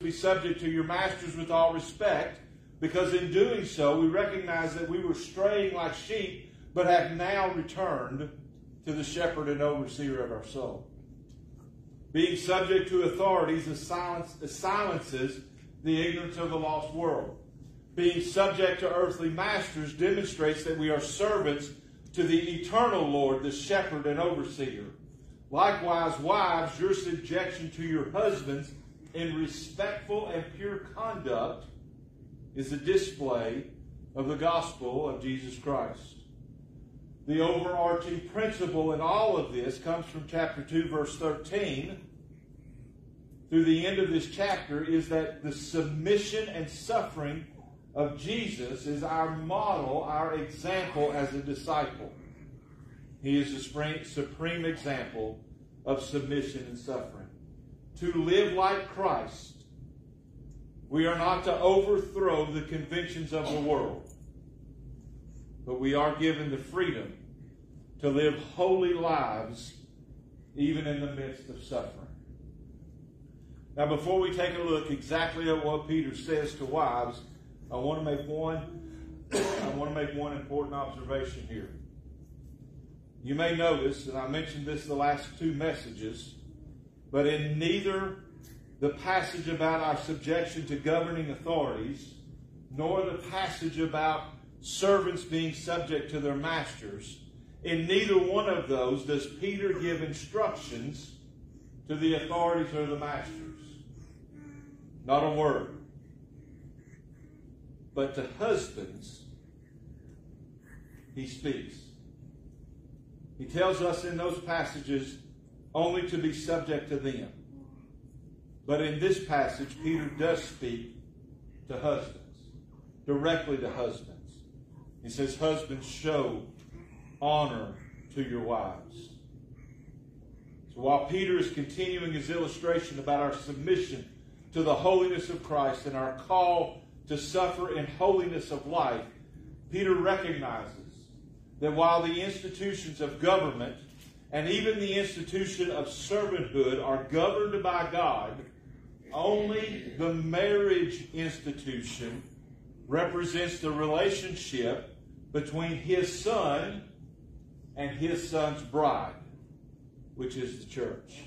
be subject to your masters with all respect, because in doing so we recognize that we were straying like sheep, but have now returned to the shepherd and overseer of our soul. Being subject to authorities silences the ignorance of the lost world. Being subject to earthly masters demonstrates that we are servants to the eternal Lord, the shepherd and overseer. Likewise, wives, your subjection to your husbands in respectful and pure conduct is a display of the gospel of Jesus Christ. The overarching principle in all of this comes from chapter 2, verse 13. Through the end of this chapter is that the submission and suffering of Jesus is our model, our example as a disciple. He is the supreme example of submission and suffering to live like Christ. We are not to overthrow the conventions of the world, but we are given the freedom to live holy lives even in the midst of suffering. Now, before we take a look exactly at what Peter says to wives, I want to make one I want to make one important observation here. You may notice, and I mentioned this the last two messages, but in neither the passage about our subjection to governing authorities, nor the passage about servants being subject to their masters, in neither one of those does Peter give instructions to the authorities or the masters. Not a word. But to husbands, he speaks. He tells us in those passages only to be subject to them. But in this passage, Peter does speak to husbands, directly to husbands. He says, Husbands, show honor to your wives. So while Peter is continuing his illustration about our submission to the holiness of Christ and our call to suffer in holiness of life, Peter recognizes that while the institutions of government and even the institution of servanthood are governed by God, only the marriage institution represents the relationship between his son and his son's bride, which is the church.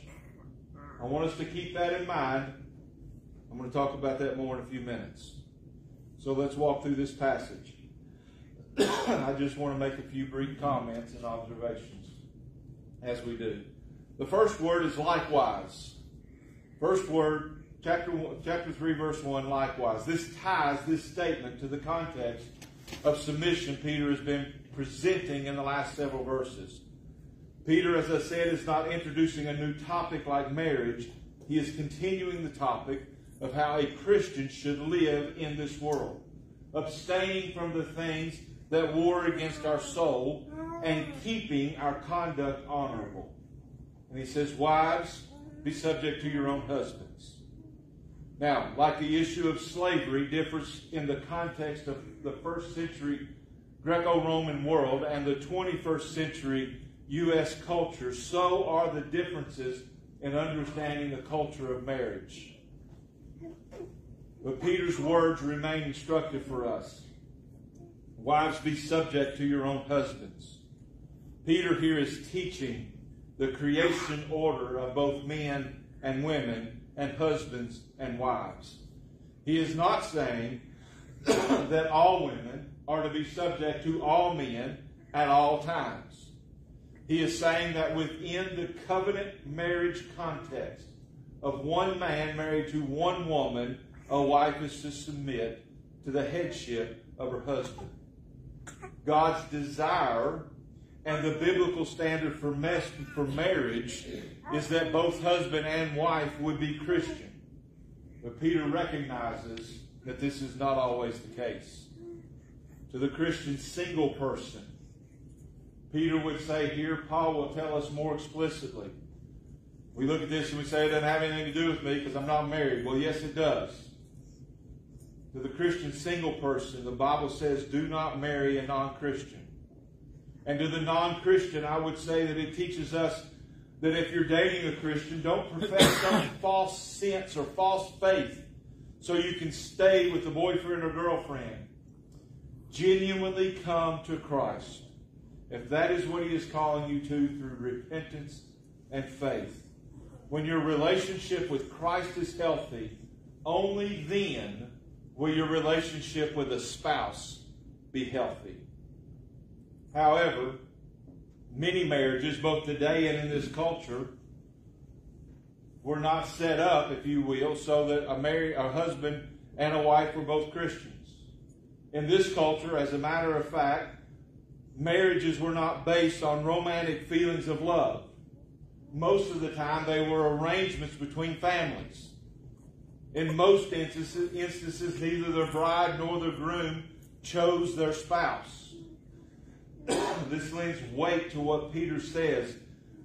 I want us to keep that in mind. I'm going to talk about that more in a few minutes. So let's walk through this passage. I just want to make a few brief comments and observations as we do. The first word is likewise. First word, chapter one, chapter three, verse one. Likewise, this ties this statement to the context of submission Peter has been presenting in the last several verses. Peter, as I said, is not introducing a new topic like marriage. He is continuing the topic of how a Christian should live in this world, abstaining from the things that war against our soul and mm. keeping our conduct honorable. And he says, Wives, be subject to your own husbands. Now, like the issue of slavery differs in the context of the first century Greco Roman world and the 21st century U.S. culture, so are the differences in understanding the culture of marriage. But Peter's words remain instructive for us. Wives, be subject to your own husbands Peter here is teaching the creation order of both men and women and husbands and wives. He is not saying that all women are to be subject to all men at all times. He is saying that within the covenant marriage context of one man married to one woman, a wife is to submit to the headship of her husband. God's desire and the biblical standard for, mes- for marriage is that both husband and wife would be Christian. But Peter recognizes that this is not always the case. To the Christian single person, Peter would say here, Paul will tell us more explicitly. We look at this and we say it doesn't have anything to do with me because I'm not married. Well, yes, it does. To the Christian single person, the Bible says, do not marry a non Christian. And to the non Christian, I would say that it teaches us that if you're dating a Christian, don't profess some false sense or false faith so you can stay with the boyfriend or girlfriend. Genuinely come to Christ. If that is what He is calling you to through repentance and faith. When your relationship with Christ is healthy, only then will your relationship with a spouse be healthy. However, many marriages, both today and in this culture, were not set up, if you will, so that a married a husband and a wife were both Christians. In this culture, as a matter of fact, marriages were not based on romantic feelings of love. Most of the time, they were arrangements between families. In most instances, instances neither the bride nor the groom chose their spouse. this lends weight to what Peter says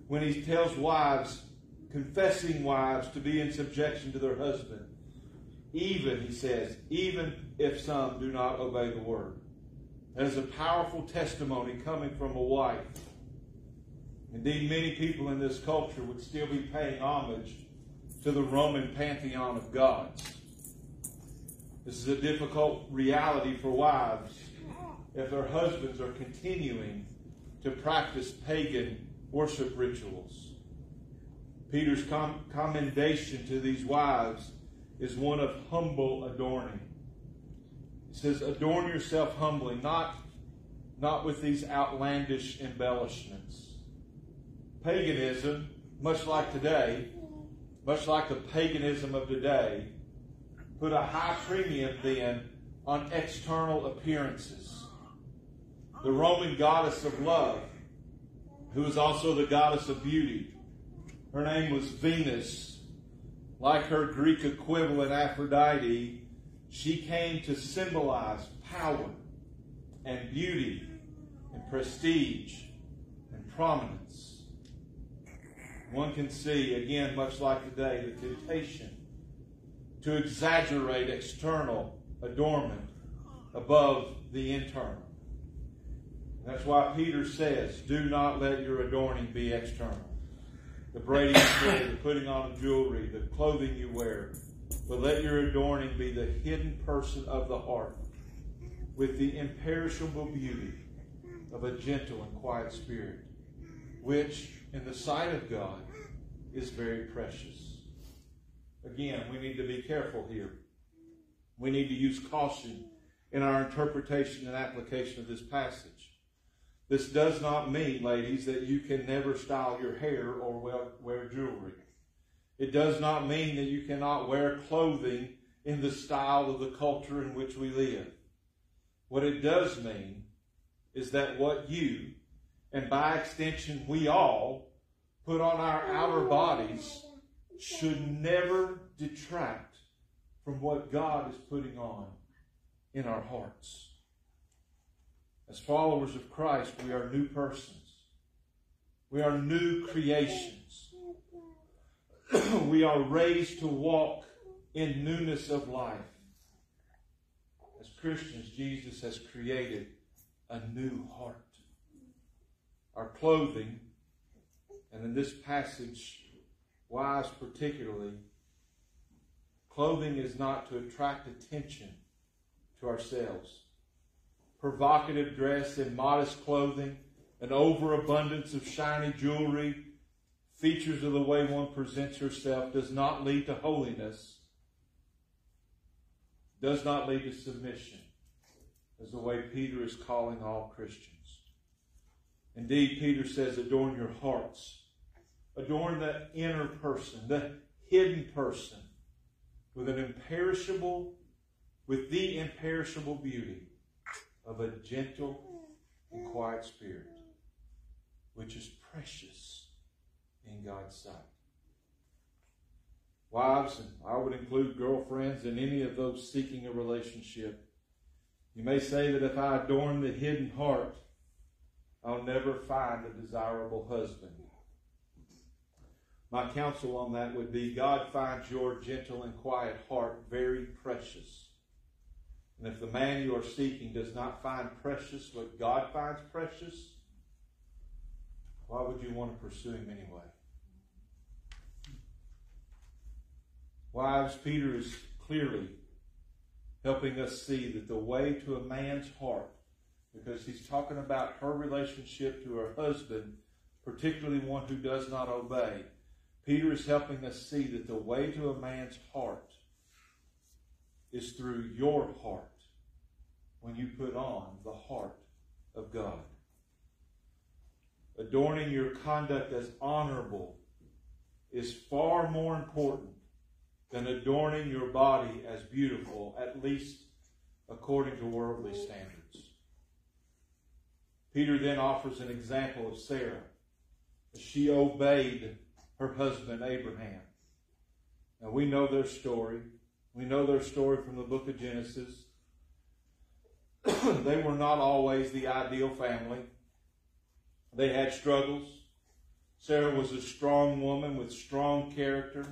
when he tells wives confessing wives to be in subjection to their husband. Even, he says, even if some do not obey the word. That is a powerful testimony coming from a wife. Indeed, many people in this culture would still be paying homage to the Roman pantheon of gods. This is a difficult reality for wives if their husbands are continuing to practice pagan worship rituals. Peter's com- commendation to these wives is one of humble adorning. He says, Adorn yourself humbly, not, not with these outlandish embellishments. Paganism, much like today, much like the paganism of today, put a high premium then on external appearances. The Roman goddess of love, who was also the goddess of beauty, her name was Venus. Like her Greek equivalent Aphrodite, she came to symbolize power and beauty and prestige and prominence. One can see, again, much like today, the temptation to exaggerate external adornment above the internal. That's why Peter says, do not let your adorning be external the braiding hair, the putting on of jewelry, the clothing you wear. But let your adorning be the hidden person of the heart with the imperishable beauty of a gentle and quiet spirit, which in the sight of God is very precious. Again, we need to be careful here. We need to use caution in our interpretation and application of this passage. This does not mean, ladies, that you can never style your hair or wear jewelry. It does not mean that you cannot wear clothing in the style of the culture in which we live. What it does mean is that what you, and by extension we all, put on our outer bodies should never detract from what God is putting on in our hearts. As followers of Christ, we are new persons. We are new creations. we are raised to walk in newness of life. As Christians, Jesus has created a new heart. Our clothing, and in this passage, wives particularly, clothing is not to attract attention to ourselves provocative dress and modest clothing, an overabundance of shiny jewelry, features of the way one presents herself does not lead to holiness, does not lead to submission, as the way Peter is calling all Christians. Indeed, Peter says, adorn your hearts. Adorn the inner person, the hidden person, with an imperishable, with the imperishable beauty of a gentle and quiet spirit, which is precious in God's sight. Wives, and I would include girlfriends and any of those seeking a relationship, you may say that if I adorn the hidden heart, I'll never find a desirable husband. My counsel on that would be God finds your gentle and quiet heart very precious. And if the man you are seeking does not find precious what God finds precious, why would you want to pursue him anyway? Wives, Peter is clearly helping us see that the way to a man's heart, because he's talking about her relationship to her husband, particularly one who does not obey. Peter is helping us see that the way to a man's heart is through your heart when you put on the heart of God. Adorning your conduct as honorable is far more important than adorning your body as beautiful, at least according to worldly standards. Peter then offers an example of Sarah. She obeyed her husband Abraham. Now we know their story. We know their story from the book of Genesis. they were not always the ideal family. They had struggles. Sarah was a strong woman with strong character,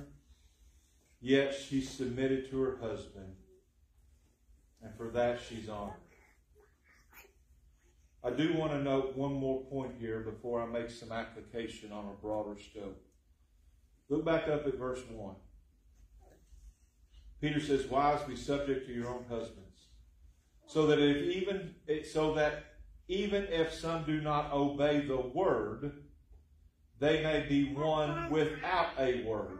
yet she submitted to her husband, and for that she's honored. I do want to note one more point here before I make some application on a broader scope. Look back up at verse 1. Peter says, Wives, be subject to your own husbands, so that if even so that even if some do not obey the word, they may be won without a word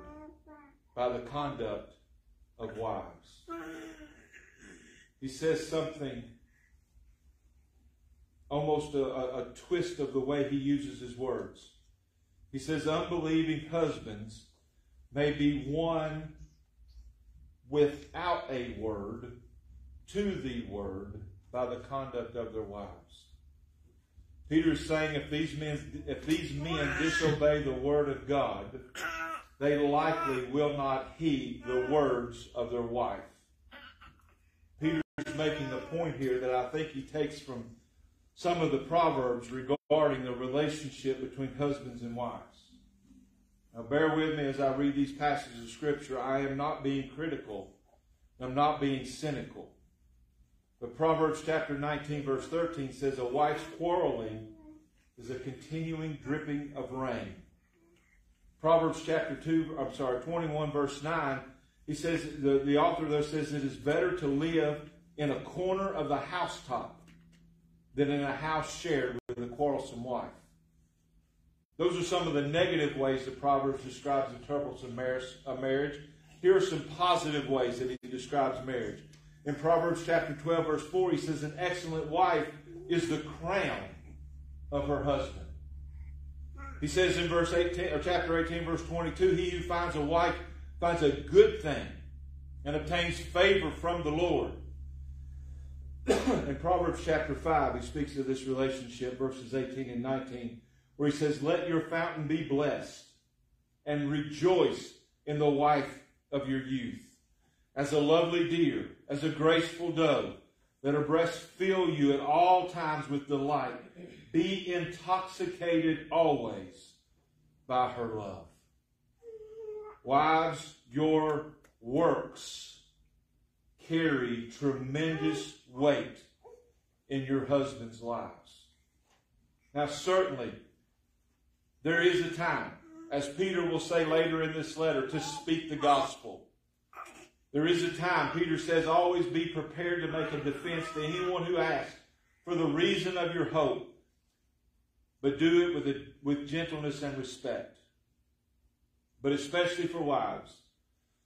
by the conduct of wives. He says something, almost a, a, twist of the way he uses his words. He says, unbelieving husbands may be won without a word to the word by the conduct of their wives. Peter is saying if these men if these men disobey the word of God, they likely will not heed the words of their wife. Peter is making the point here that I think he takes from some of the proverbs regarding the relationship between husbands and wives. Now bear with me as I read these passages of scripture. I am not being critical. I'm not being cynical. But Proverbs chapter 19, verse 13 says, A wife's quarreling is a continuing dripping of rain. Proverbs chapter 2, I'm sorry, 21, verse 9, he says, the, the author there says, It is better to live in a corner of the housetop than in a house shared with a quarrelsome wife. Those are some of the negative ways that Proverbs describes and interprets a marriage. Here are some positive ways that he describes marriage. In Proverbs chapter 12, verse 4, he says, An excellent wife is the crown of her husband. He says in verse 18, or chapter 18, verse 22, he who finds a wife finds a good thing and obtains favor from the Lord. in Proverbs chapter 5, he speaks of this relationship, verses 18 and 19, where he says, Let your fountain be blessed and rejoice in the wife of your youth as a lovely deer, as a graceful dove. Let her breasts fill you at all times with delight. Be intoxicated always by her love. Wives, your works carry tremendous weight in your husband's lives. Now, certainly, there is a time, as Peter will say later in this letter, to speak the gospel. There is a time, Peter says, always be prepared to make a defense to anyone who asks for the reason of your hope, but do it with, a, with gentleness and respect. But especially for wives,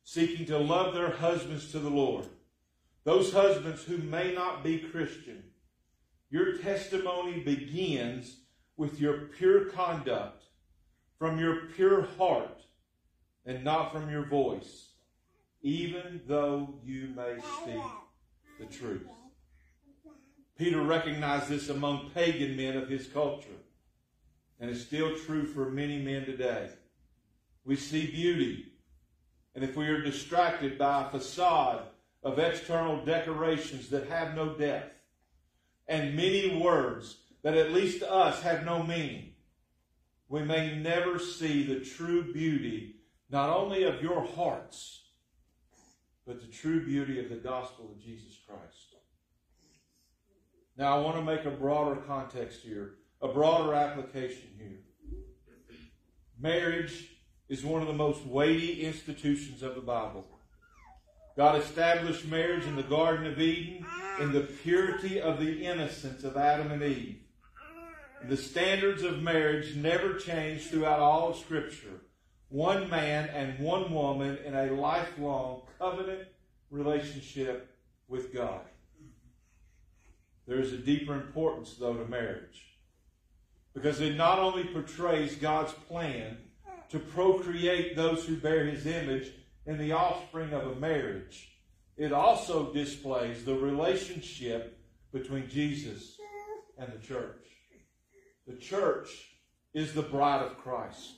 seeking to love their husbands to the Lord. Those husbands who may not be Christian. Your testimony begins with your pure conduct, from your pure heart, and not from your voice even though you may speak the truth. Peter recognized this among pagan men of his culture, and it's still true for many men today. We see beauty, and if we are distracted by a facade of external decorations that have no depth, and many words that at least to us have no meaning, we may never see the true beauty not only of your hearts, but the true beauty of the gospel of Jesus Christ. Now, I want to make a broader context here, a broader application here. Marriage is one of the most weighty institutions of the Bible. God established marriage in the Garden of Eden in the purity of the innocence of Adam and Eve. The standards of marriage never change throughout all of Scripture. One man and one woman in a lifelong covenant relationship with God. There is a deeper importance, though, to marriage. Because it not only portrays God's plan to procreate those who bear his image in the offspring of a marriage, it also displays the relationship between Jesus and the church. The church is the bride of Christ.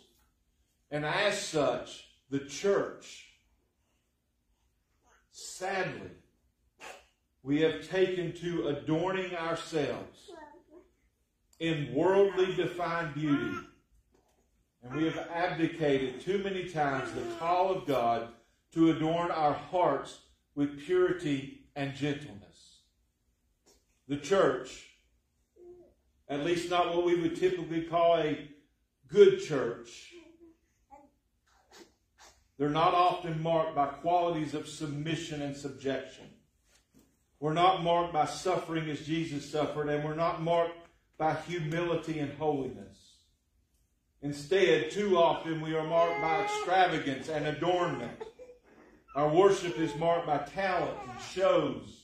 And as such, the church, sadly, we have taken to adorning ourselves in worldly defined beauty. And we have abdicated too many times the call of God to adorn our hearts with purity and gentleness. The church at least not what we would typically call a good church. They're not often marked by qualities of submission and subjection. We're not marked by suffering as Jesus suffered, and we're not marked by humility and holiness. Instead, too often we are marked by extravagance and adornment. Our worship is marked by talent and shows,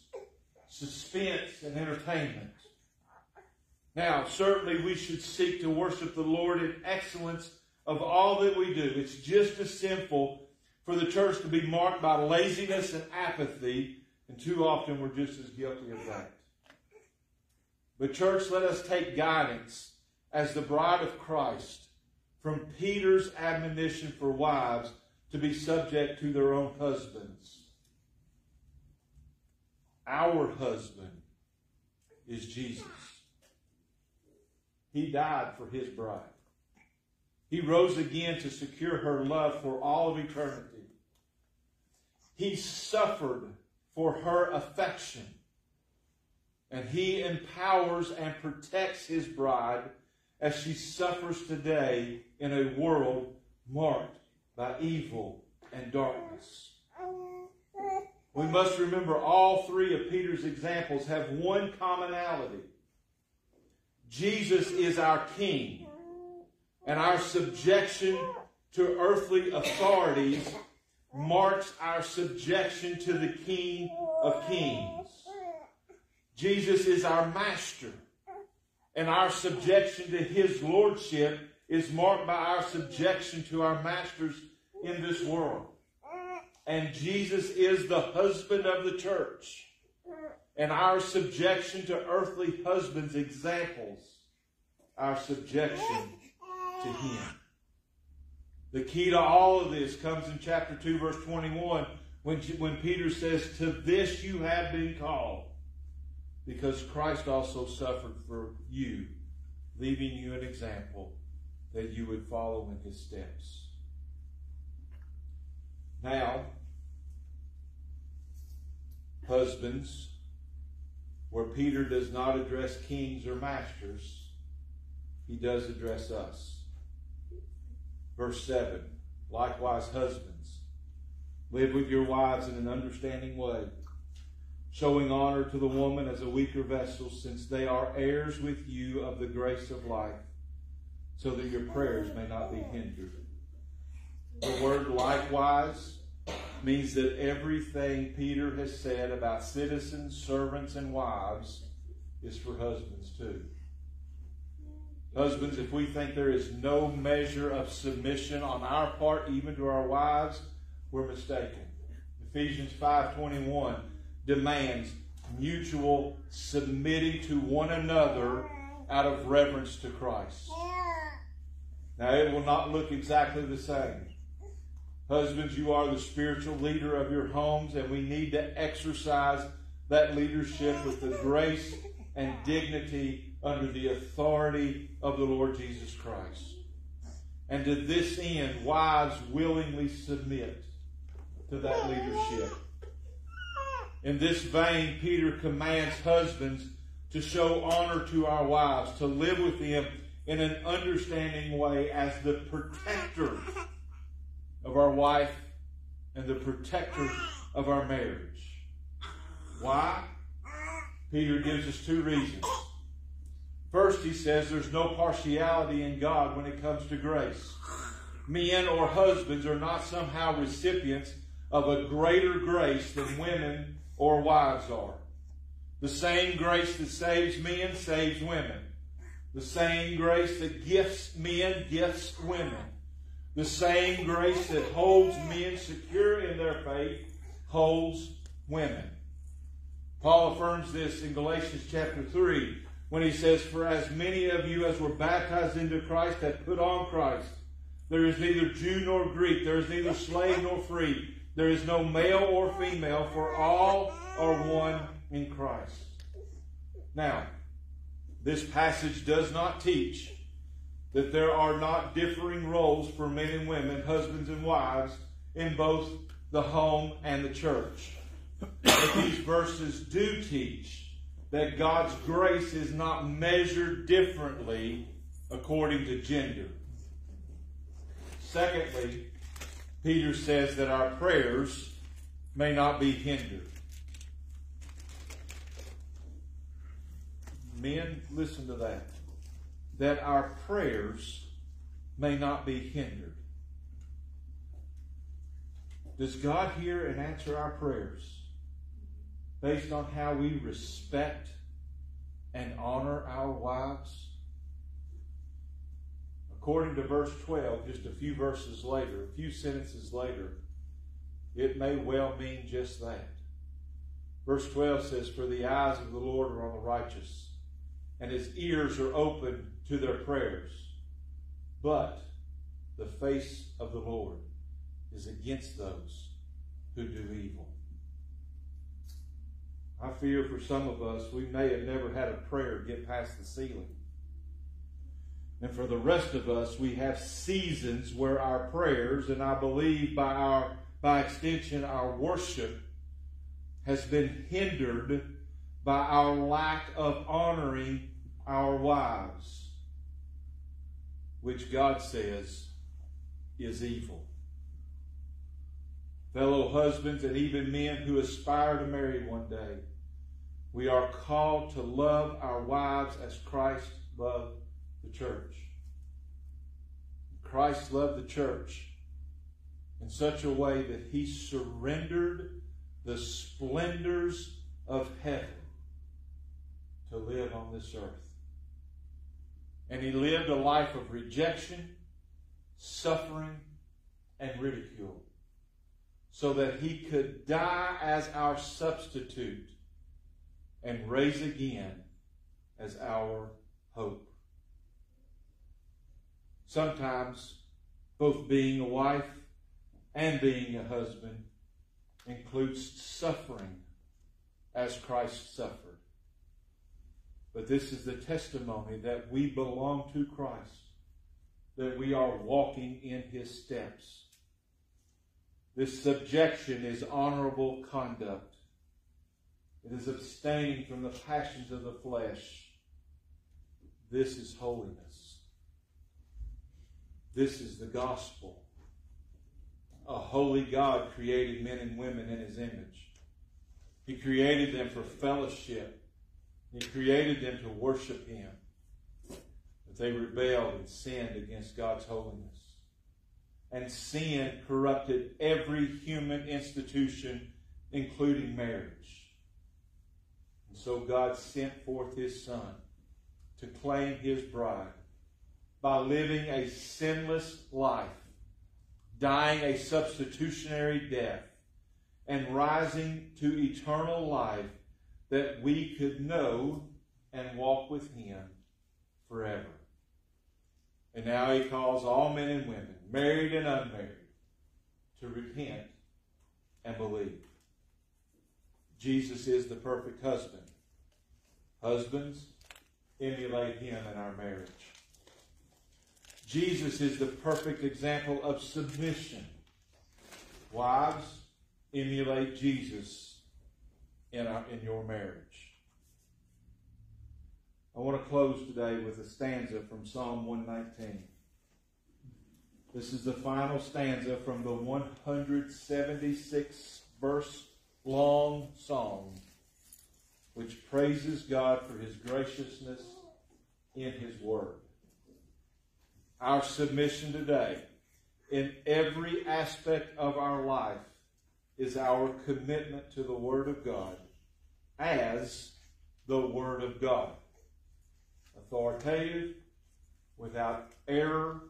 suspense and entertainment. Now, certainly we should seek to worship the Lord in excellence of all that we do. It's just as sinful for the church to be marked by laziness and apathy, and too often we're just as guilty of that. But, church, let us take guidance as the bride of Christ from Peter's admonition for wives to be subject to their own husbands. Our husband is Jesus. He died for his bride. He rose again to secure her love for all of eternity. He suffered for her affection. And he empowers and protects his bride as she suffers today in a world marked by evil and darkness. We must remember all three of Peter's examples have one commonality Jesus is our King, and our subjection to earthly authorities marks our subjection to the King of Kings. Jesus is our Master, and our subjection to His Lordship is marked by our subjection to our masters in this world. And Jesus is the husband of the church and our subjection to earthly husbands examples our subjection to Him. The key to all of this comes in chapter 2, verse 21, when, when Peter says, To this you have been called, because Christ also suffered for you, leaving you an example that you would follow in his steps. Now, husbands, where Peter does not address kings or masters, he does address us. Verse 7 Likewise, husbands, live with your wives in an understanding way, showing honor to the woman as a weaker vessel, since they are heirs with you of the grace of life, so that your prayers may not be hindered. The word likewise means that everything Peter has said about citizens, servants, and wives is for husbands too. Husbands, if we think there is no measure of submission on our part, even to our wives, we're mistaken. Ephesians 5.21 demands mutual submitting to one another out of reverence to Christ. Now, it will not look exactly the same. Husbands, you are the spiritual leader of your homes, and we need to exercise that leadership with the grace and dignity under the authority of the Lord Jesus Christ. And to this end, wives willingly submit to that leadership. In this vein, Peter commands husbands to show honor to our wives, to live with them in an understanding way as the protector of our wife and the protector of our marriage. Why? Peter gives us two reasons. First, he says there's no partiality in God when it comes to grace. Men or husbands are not somehow recipients of a greater grace than women or wives are. The same grace that saves men saves women. The same grace that gifts men gifts women. The same grace that holds men secure in their faith holds women. Paul affirms this in Galatians chapter 3 when he says, For as many of you as were baptized into Christ have put on Christ. There is neither Jew nor Greek, there is neither slave nor free, there is no male or female, for all are one in Christ. Now, this passage does not teach that there are not differing roles for men and women, husbands and wives, in both the home and the church. But these verses do teach that God's grace is not measured differently according to gender. Secondly, Peter says that our prayers may not be hindered. Men, listen to that. That our prayers may not be hindered. Does God hear and answer our prayers based on how we respect and honor our wives? According to verse 12, just a few verses later, a few sentences later, it may well mean just that. Verse 12 says, For the eyes of the Lord are on the righteous, and his ears are open to their prayers. But the face of the Lord is against those who do evil. I fear for some of us, we may have never had a prayer get past the ceiling. And for the rest of us, we have seasons where our prayers, and I believe by our by extension our worship, has been hindered by our lack of honoring our wives, which God says is evil. Fellow husbands and even men who aspire to marry one day, we are called to love our wives as Christ loved the church. Christ loved the church in such a way that he surrendered the splendors of heaven to live on this earth. And he lived a life of rejection, suffering, and ridicule so that he could die as our substitute and raise again as our hope. Sometimes both being a wife and being a husband includes suffering as Christ suffered. But this is the testimony that we belong to Christ, that we are walking in his steps. This subjection is honorable conduct. It is abstaining from the passions of the flesh. This is holiness. This is the gospel. A holy God created men and women in his image. He created them for fellowship. He created them to worship him. But they rebelled and sinned against God's holiness. And sin corrupted every human institution, including marriage. And so God sent forth his Son to claim his bride by living a sinless life, dying a substitutionary death, and rising to eternal life that we could know and walk with Him forever. And now He calls all men and women, married and unmarried, to repent and believe. Jesus is the perfect husband. Husbands, emulate Him in our marriage. Jesus is the perfect example of submission. Wives, emulate Jesus in, our, in your marriage. I want to close today with a stanza from Psalm 119. This is the final stanza from the 176 verse long song which praises God for his graciousness in his word. Our submission today in every aspect of our life is our commitment to the Word of God as the Word of God. Authoritative, without error,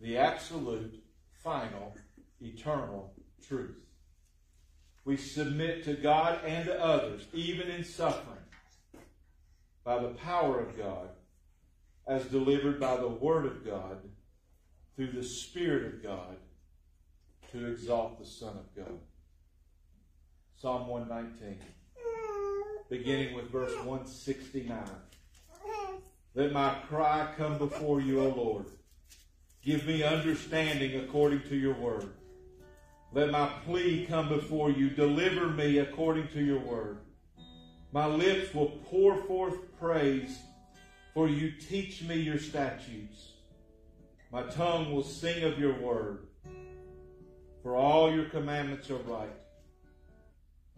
the absolute, final, eternal truth. We submit to God and to others, even in suffering, by the power of God, as delivered by the Word of God, through the Spirit of God, to exalt the Son of God. Psalm 119, beginning with verse 169. Let my cry come before you, O Lord. Give me understanding according to your word. Let my plea come before you. Deliver me according to your word. My lips will pour forth praise, for you teach me your statutes. My tongue will sing of your word, for all your commandments are right.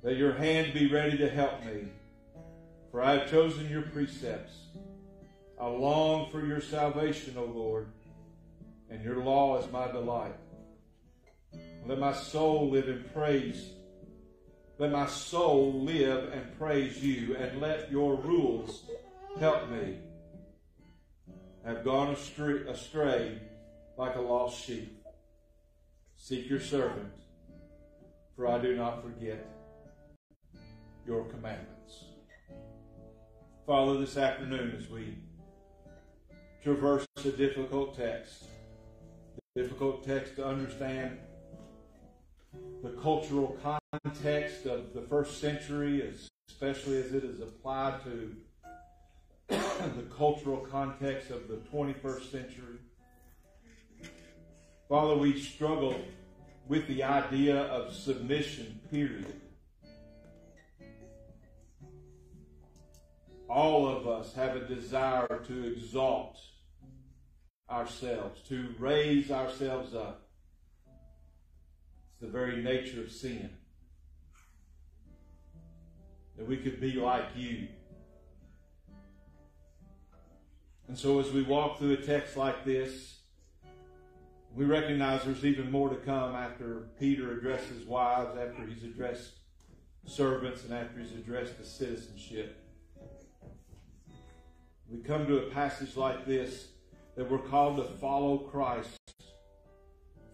Let your hand be ready to help me, for I have chosen your precepts. I long for your salvation, O Lord, and your law is my delight. Let my soul live in praise. Let my soul live and praise you, and let your rules help me. I have gone astray, astray like a lost sheep. Seek your servant, for I do not forget your commandments. Father, this afternoon as we traverse a difficult text, a difficult text to understand the cultural context of the first century, especially as it is applied to the cultural context of the 21st century. Father, we struggle with the idea of submission, period. All of us have a desire to exalt ourselves, to raise ourselves up. It's the very nature of sin. That we could be like you. And so as we walk through a text like this, we recognize there's even more to come after Peter addresses wives, after he's addressed servants, and after he's addressed the citizenship. We come to a passage like this that we're called to follow Christ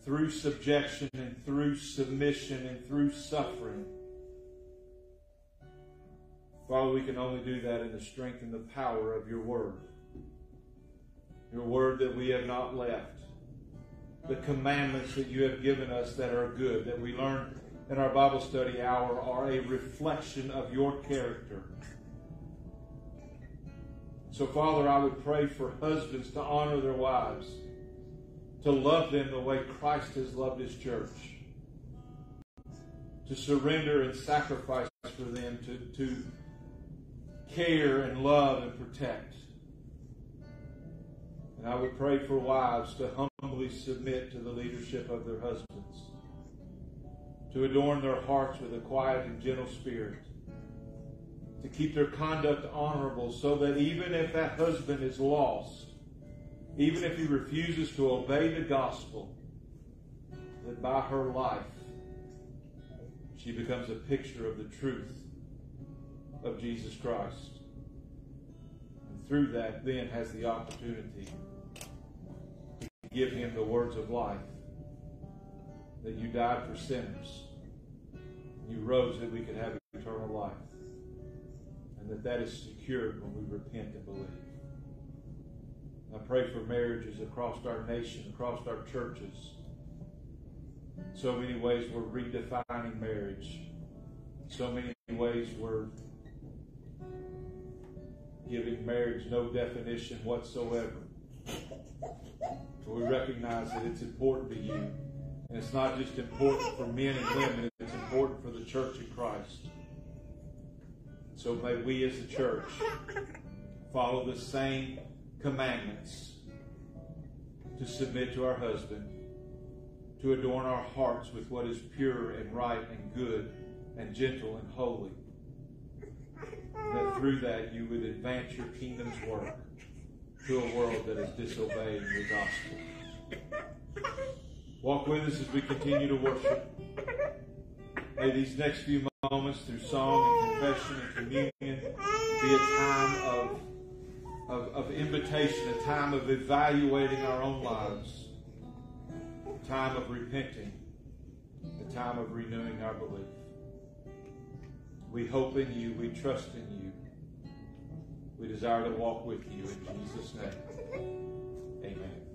through subjection and through submission and through suffering. Father, we can only do that in the strength and the power of your word. Your word that we have not left. The commandments that you have given us that are good, that we learn in our Bible study hour, are a reflection of your character. So, Father, I would pray for husbands to honor their wives, to love them the way Christ has loved his church, to surrender and sacrifice for them, to, to care and love and protect. And I would pray for wives to humbly submit to the leadership of their husbands, to adorn their hearts with a quiet and gentle spirit to keep their conduct honorable so that even if that husband is lost, even if he refuses to obey the gospel, that by her life she becomes a picture of the truth of Jesus Christ. And through that, then has the opportunity to give him the words of life that you died for sinners. You rose that we could have eternal life and that that is secured when we repent and believe. I pray for marriages across our nation, across our churches. So many ways we're redefining marriage. So many ways we're giving marriage no definition whatsoever. But we recognize that it's important to you. And it's not just important for men and women, it's important for the church of Christ. So may we as a church follow the same commandments to submit to our husband, to adorn our hearts with what is pure and right and good and gentle and holy. That through that you would advance your kingdom's work to a world that is disobeying your gospel. Walk with us as we continue to worship. May these next few moments through song and confession and communion be a time of, of, of invitation, a time of evaluating our own lives, a time of repenting, a time of renewing our belief. We hope in you. We trust in you. We desire to walk with you in Jesus' name. Amen.